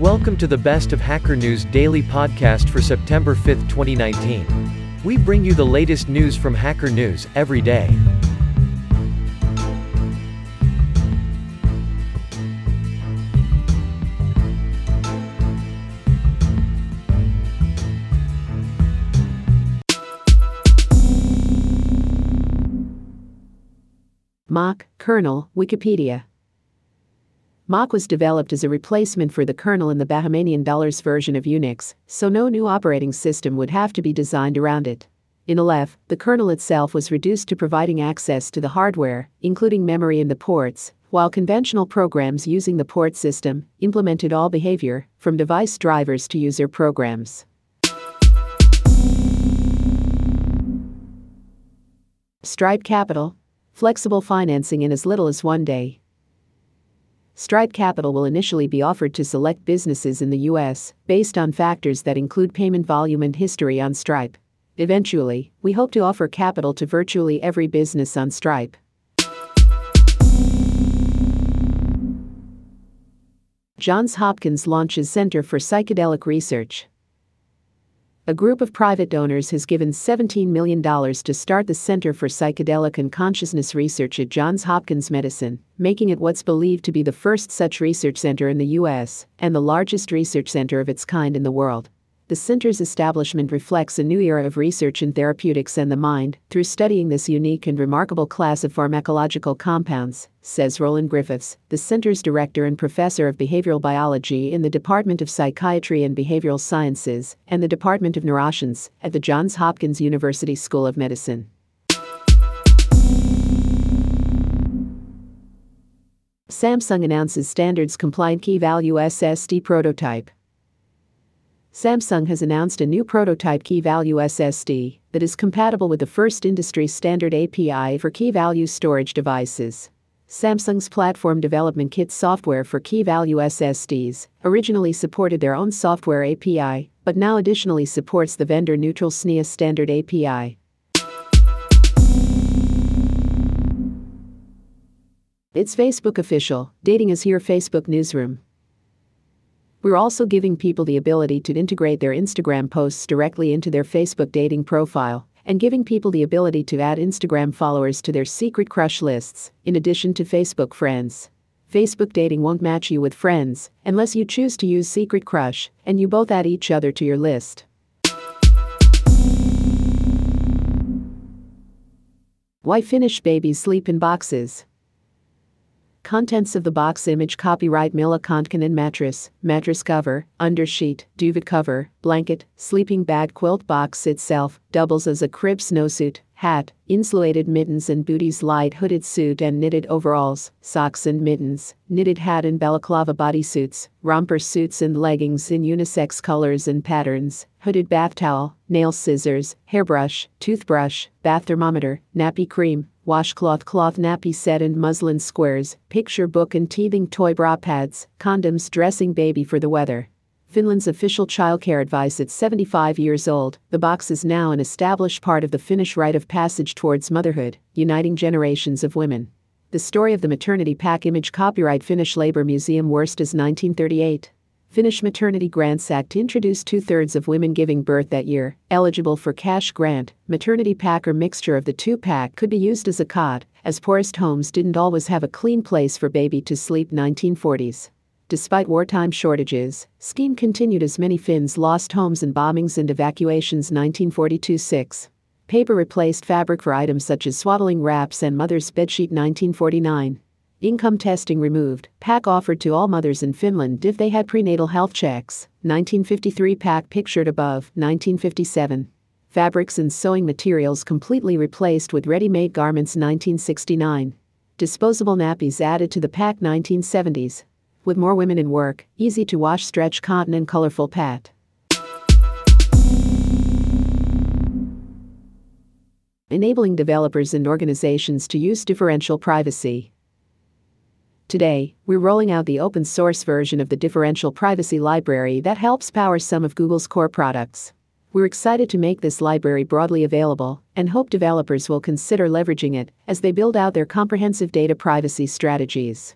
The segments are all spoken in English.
Welcome to the Best of Hacker News daily podcast for September 5th, 2019. We bring you the latest news from Hacker News every day. Mach, kernel, Wikipedia. Mach was developed as a replacement for the kernel in the Bahmanian dollars version of Unix, so no new operating system would have to be designed around it. In Aleph, the kernel itself was reduced to providing access to the hardware, including memory and the ports, while conventional programs using the port system implemented all behavior, from device drivers to user programs. Stripe Capital Flexible financing in as little as one day. Stripe Capital will initially be offered to select businesses in the U.S. based on factors that include payment volume and history on Stripe. Eventually, we hope to offer capital to virtually every business on Stripe. Johns Hopkins launches Center for Psychedelic Research a group of private donors has given $17 million to start the Center for Psychedelic and Consciousness Research at Johns Hopkins Medicine, making it what's believed to be the first such research center in the U.S. and the largest research center of its kind in the world. The center's establishment reflects a new era of research in therapeutics and the mind through studying this unique and remarkable class of pharmacological compounds, says Roland Griffiths, the center's director and professor of behavioral biology in the Department of Psychiatry and Behavioral Sciences and the Department of Neuroscience at the Johns Hopkins University School of Medicine. Samsung announces standards compliant key value SSD prototype. Samsung has announced a new prototype key value SSD that is compatible with the first industry standard API for key value storage devices. Samsung's platform development kit software for key value SSDs originally supported their own software API, but now additionally supports the vendor neutral SNIA standard API. It's Facebook official, dating is here Facebook newsroom. We're also giving people the ability to integrate their Instagram posts directly into their Facebook dating profile, and giving people the ability to add Instagram followers to their secret crush lists, in addition to Facebook friends. Facebook dating won't match you with friends unless you choose to use Secret Crush and you both add each other to your list. Why Finnish babies sleep in boxes? Contents of the box image copyright Mila Kontkanen mattress, mattress cover, undersheet, duvet cover, blanket, sleeping bag quilt box itself, doubles as a crib snowsuit, hat, insulated mittens and booties light hooded suit and knitted overalls, socks and mittens, knitted hat and balaclava bodysuits, romper suits and leggings in unisex colors and patterns, hooded bath towel, nail scissors, hairbrush, toothbrush, bath thermometer, nappy cream, washcloth cloth nappy set and muslin squares, picture book and teething toy bra pads, condoms dressing baby for the weather. Finland's official childcare advice at 75 years old, the box is now an established part of the Finnish rite of passage towards motherhood, uniting generations of women. The story of the maternity pack image copyright Finnish Labour Museum Werstas 1938. Finnish Maternity Grants Act introduced two thirds of women giving birth that year, eligible for cash grant. Maternity pack or mixture of the two pack could be used as a cot, as poorest homes didn't always have a clean place for baby to sleep 1940s. Despite wartime shortages, scheme continued as many Finns lost homes in bombings and evacuations 1942-6. Paper replaced fabric for items such as swaddling wraps and mother's bedsheet 1949. Income testing removed. PAC offered to all mothers in Finland if they had prenatal health checks. 1953 PAC pictured above. 1957. Fabrics and sewing materials completely replaced with ready made garments. 1969. Disposable nappies added to the PAC 1970s. With more women in work, easy to wash stretch cotton and colorful pat. Enabling developers and organizations to use differential privacy. Today, we're rolling out the open source version of the Differential Privacy Library that helps power some of Google's core products. We're excited to make this library broadly available and hope developers will consider leveraging it as they build out their comprehensive data privacy strategies.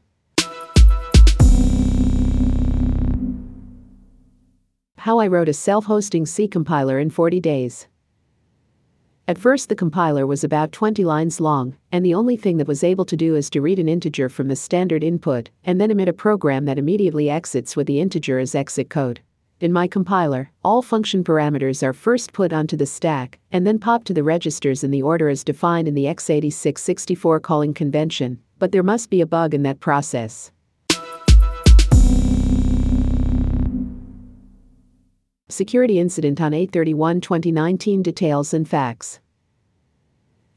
How I wrote a self hosting C compiler in 40 days. At first, the compiler was about 20 lines long, and the only thing that was able to do is to read an integer from the standard input and then emit a program that immediately exits with the integer as exit code. In my compiler, all function parameters are first put onto the stack and then popped to the registers in the order as defined in the x86 64 calling convention, but there must be a bug in that process. Security incident on 831 2019 details and facts.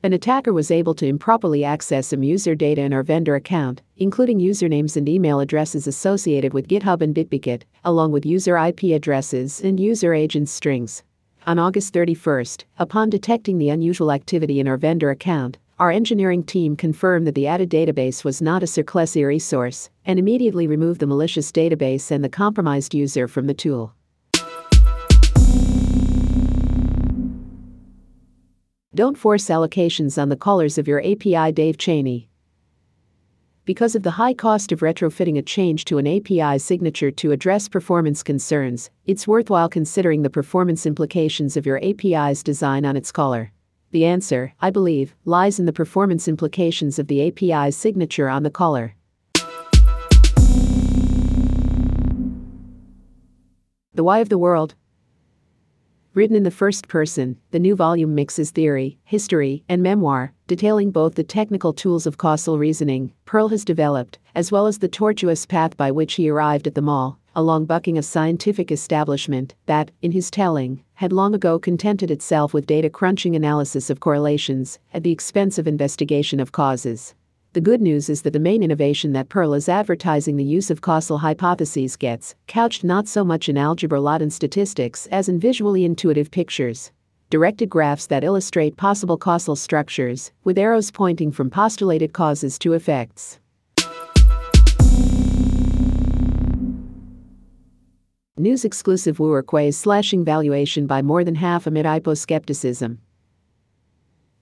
An attacker was able to improperly access some user data in our vendor account, including usernames and email addresses associated with GitHub and Bitbucket, along with user IP addresses and user agent strings. On August 31st, upon detecting the unusual activity in our vendor account, our engineering team confirmed that the added database was not a CircleCI resource and immediately removed the malicious database and the compromised user from the tool. Don't force allocations on the callers of your API Dave Cheney. Because of the high cost of retrofitting a change to an API signature to address performance concerns, it's worthwhile considering the performance implications of your API's design on its caller. The answer, I believe, lies in the performance implications of the API's signature on the caller. The Why of the World Written in the first person, the new volume mixes theory, history, and memoir, detailing both the technical tools of causal reasoning Pearl has developed, as well as the tortuous path by which he arrived at them all, along bucking a scientific establishment that, in his telling, had long ago contented itself with data crunching analysis of correlations at the expense of investigation of causes. The good news is that the main innovation that Pearl is advertising the use of causal hypotheses gets, couched not so much in algebra lot and statistics as in visually intuitive pictures. Directed graphs that illustrate possible causal structures, with arrows pointing from postulated causes to effects. News exclusive WeWork is slashing valuation by more than half amid IPO skepticism.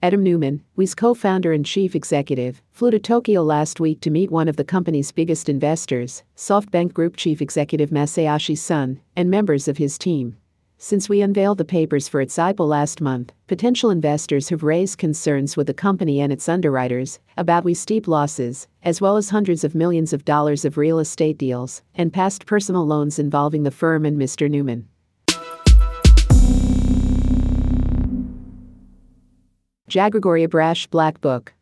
Adam Neumann, We's co founder and chief executive, flew to Tokyo last week to meet one of the company's biggest investors, SoftBank Group chief executive Masayoshi Son, and members of his team. Since we unveiled the papers for its IPO last month, potential investors have raised concerns with the company and its underwriters about we steep losses, as well as hundreds of millions of dollars of real estate deals and past personal loans involving the firm and Mr. Neumann. Jag Gregory Abrash Black Book.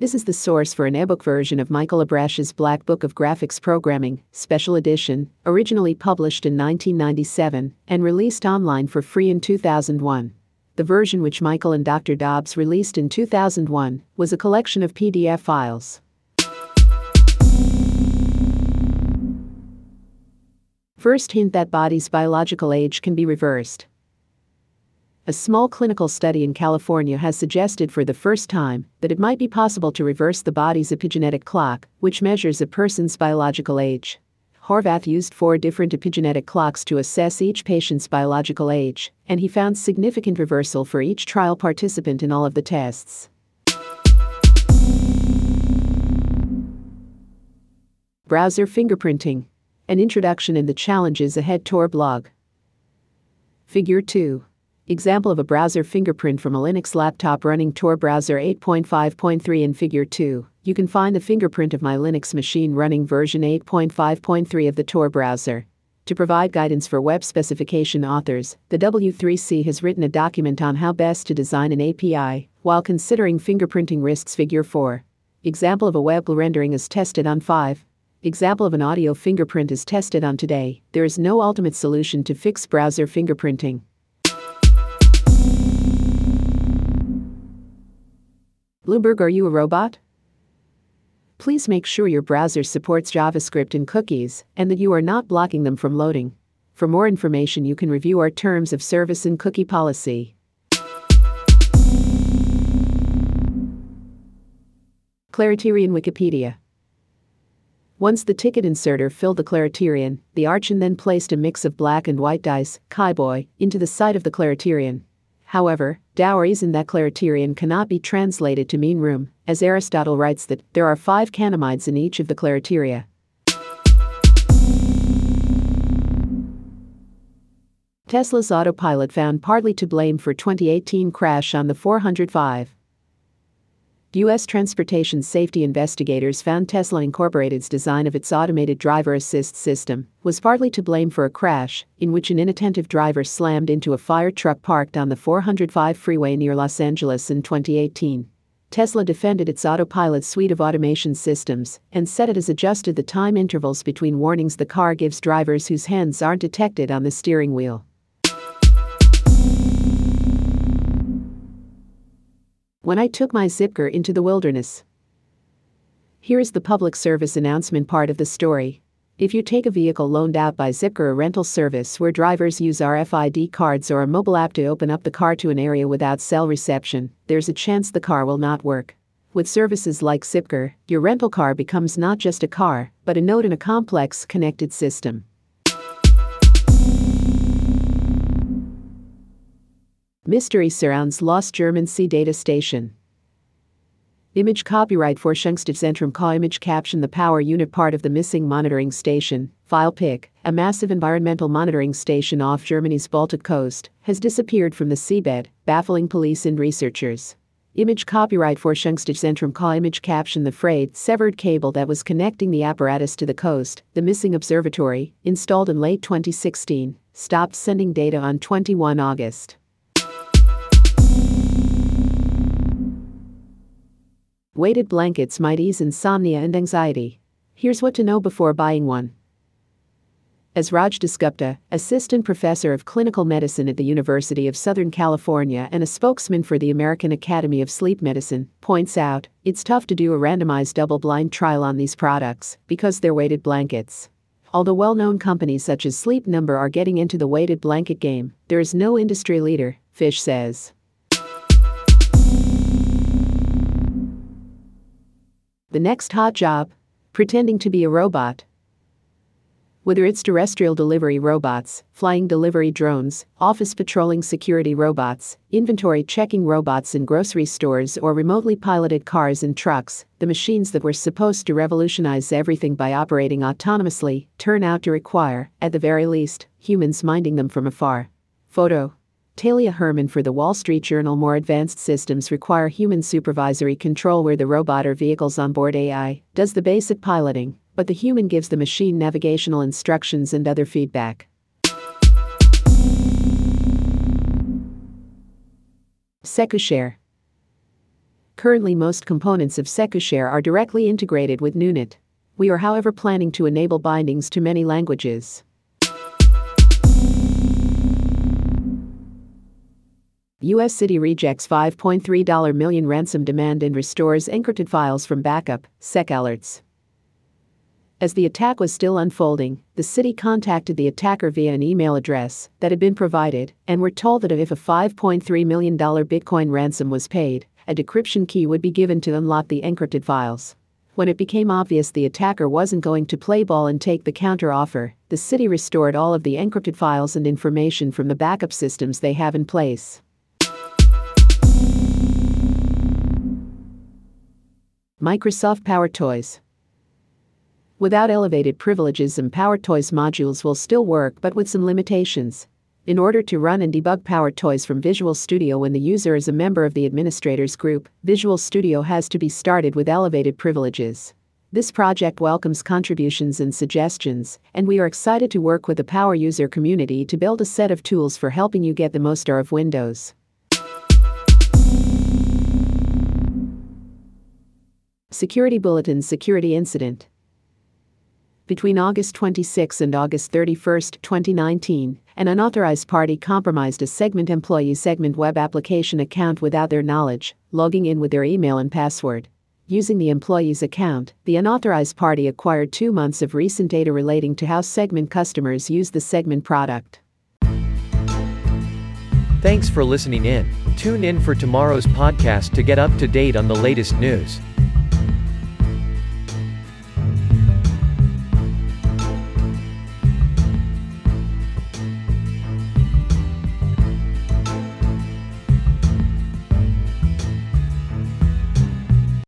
This is the source for an ebook version of Michael Abrash's Black Book of Graphics Programming, Special Edition, originally published in 1997 and released online for free in 2001. The version which Michael and Dr. Dobb's released in 2001 was a collection of PDF files. First hint that body's biological age can be reversed. A small clinical study in California has suggested for the first time that it might be possible to reverse the body's epigenetic clock, which measures a person's biological age. Horvath used four different epigenetic clocks to assess each patient's biological age, and he found significant reversal for each trial participant in all of the tests. Browser fingerprinting. An introduction and the challenges ahead Tor blog. Figure 2. Example of a browser fingerprint from a Linux laptop running Tor browser 8.5.3 in Figure 2. You can find the fingerprint of my Linux machine running version 8.5.3 of the Tor browser. To provide guidance for web specification authors, the W3C has written a document on how best to design an API while considering fingerprinting risks. Figure 4. Example of a web rendering is tested on 5. Example of an audio fingerprint is tested on today. There is no ultimate solution to fix browser fingerprinting. Bloomberg, are you a robot? Please make sure your browser supports JavaScript and cookies, and that you are not blocking them from loading. For more information, you can review our terms of service and cookie policy. Kleroterion Wikipedia. Once the ticket inserter filled the kleroterion, the Archon then placed a mix of black and white dice, kuboi, into the side of the kleroterion. However, dowries in that kleroterion cannot be translated to mean room, as Aristotle writes that there are five kanonides in each of the kleroteria. Tesla's autopilot found partly to blame for 2018 crash on the 405. U.S. transportation safety investigators found Tesla Incorporated's design of its automated driver assist system was partly to blame for a crash in which an inattentive driver slammed into a fire truck parked on the 405 freeway near Los Angeles in 2018. Tesla defended its autopilot suite of automation systems and said it has adjusted the time intervals between warnings the car gives drivers whose hands aren't detected on the steering wheel. When I took my Zipcar into the wilderness. Here is the public service announcement part of the story. If you take a vehicle loaned out by Zipcar, a rental service where drivers use RFID cards or a mobile app to open up the car to an area without cell reception, there's a chance the car will not work. With services like Zipcar, your rental car becomes not just a car, but a node in a complex, connected system. Mystery surrounds lost German sea data station. Image copyright Forschungszentrum Ka image caption The power unit part of the missing monitoring station, file pic, a massive environmental monitoring station off Germany's Baltic coast, has disappeared from the seabed, baffling police and researchers. Image copyright Forschungszentrum Ka image caption The frayed, severed cable that was connecting the apparatus to the coast, the missing observatory, installed in late 2016, stopped sending data on 21 August. Weighted blankets might ease insomnia and anxiety. Here's what to know before buying one. As Raj Dasgupta, assistant professor of clinical medicine at the University of Southern California and a spokesman for the American Academy of Sleep Medicine, points out, it's tough to do a randomized double blind trial on these products because they're weighted blankets. Although well known companies such as Sleep Number are getting into the weighted blanket game, there is no industry leader, Fish says. The next hot job? Pretending to be a robot. Whether it's terrestrial delivery robots, flying delivery drones, office patrolling security robots, inventory checking robots in grocery stores, or remotely piloted cars and trucks, the machines that were supposed to revolutionize everything by operating autonomously turn out to require, at the very least, humans minding them from afar. Photo Talia Herman for the Wall Street Journal More advanced systems require human supervisory control where the robot or vehicle's onboard AI does the basic piloting, but the human gives the machine navigational instructions and other feedback. SecuShare Currently, most components of SecuShare are directly integrated with GNUnet. We are, however, planning to enable bindings to many languages. U.S. City rejects $5.3 million ransom demand and restores encrypted files from backup, SecAlerts. As the attack was still unfolding, the city contacted the attacker via an email address that had been provided and were told that if a $5.3 million Bitcoin ransom was paid, a decryption key would be given to unlock the encrypted files. When it became obvious the attacker wasn't going to play ball and take the counteroffer, the city restored all of the encrypted files and information from the backup systems they have in place. Microsoft Power Toys. Without elevated privileges, and Power Toys modules will still work but with some limitations. In order to run and debug Power Toys from Visual Studio when the user is a member of the administrators group, Visual Studio has to be started with elevated privileges. This project welcomes contributions and suggestions, and we are excited to work with the Power user community to build a set of tools for helping you get the most out of Windows. Security Bulletin Security Incident Between August 26 and August 31, 2019, an unauthorized party compromised a Segment employee Segment web application account without their knowledge, logging in with their email and password. Using the employee's account, the unauthorized party acquired two months of recent data relating to how Segment customers use the Segment product. Thanks for listening in. Tune in for tomorrow's podcast to get up to date on the latest news.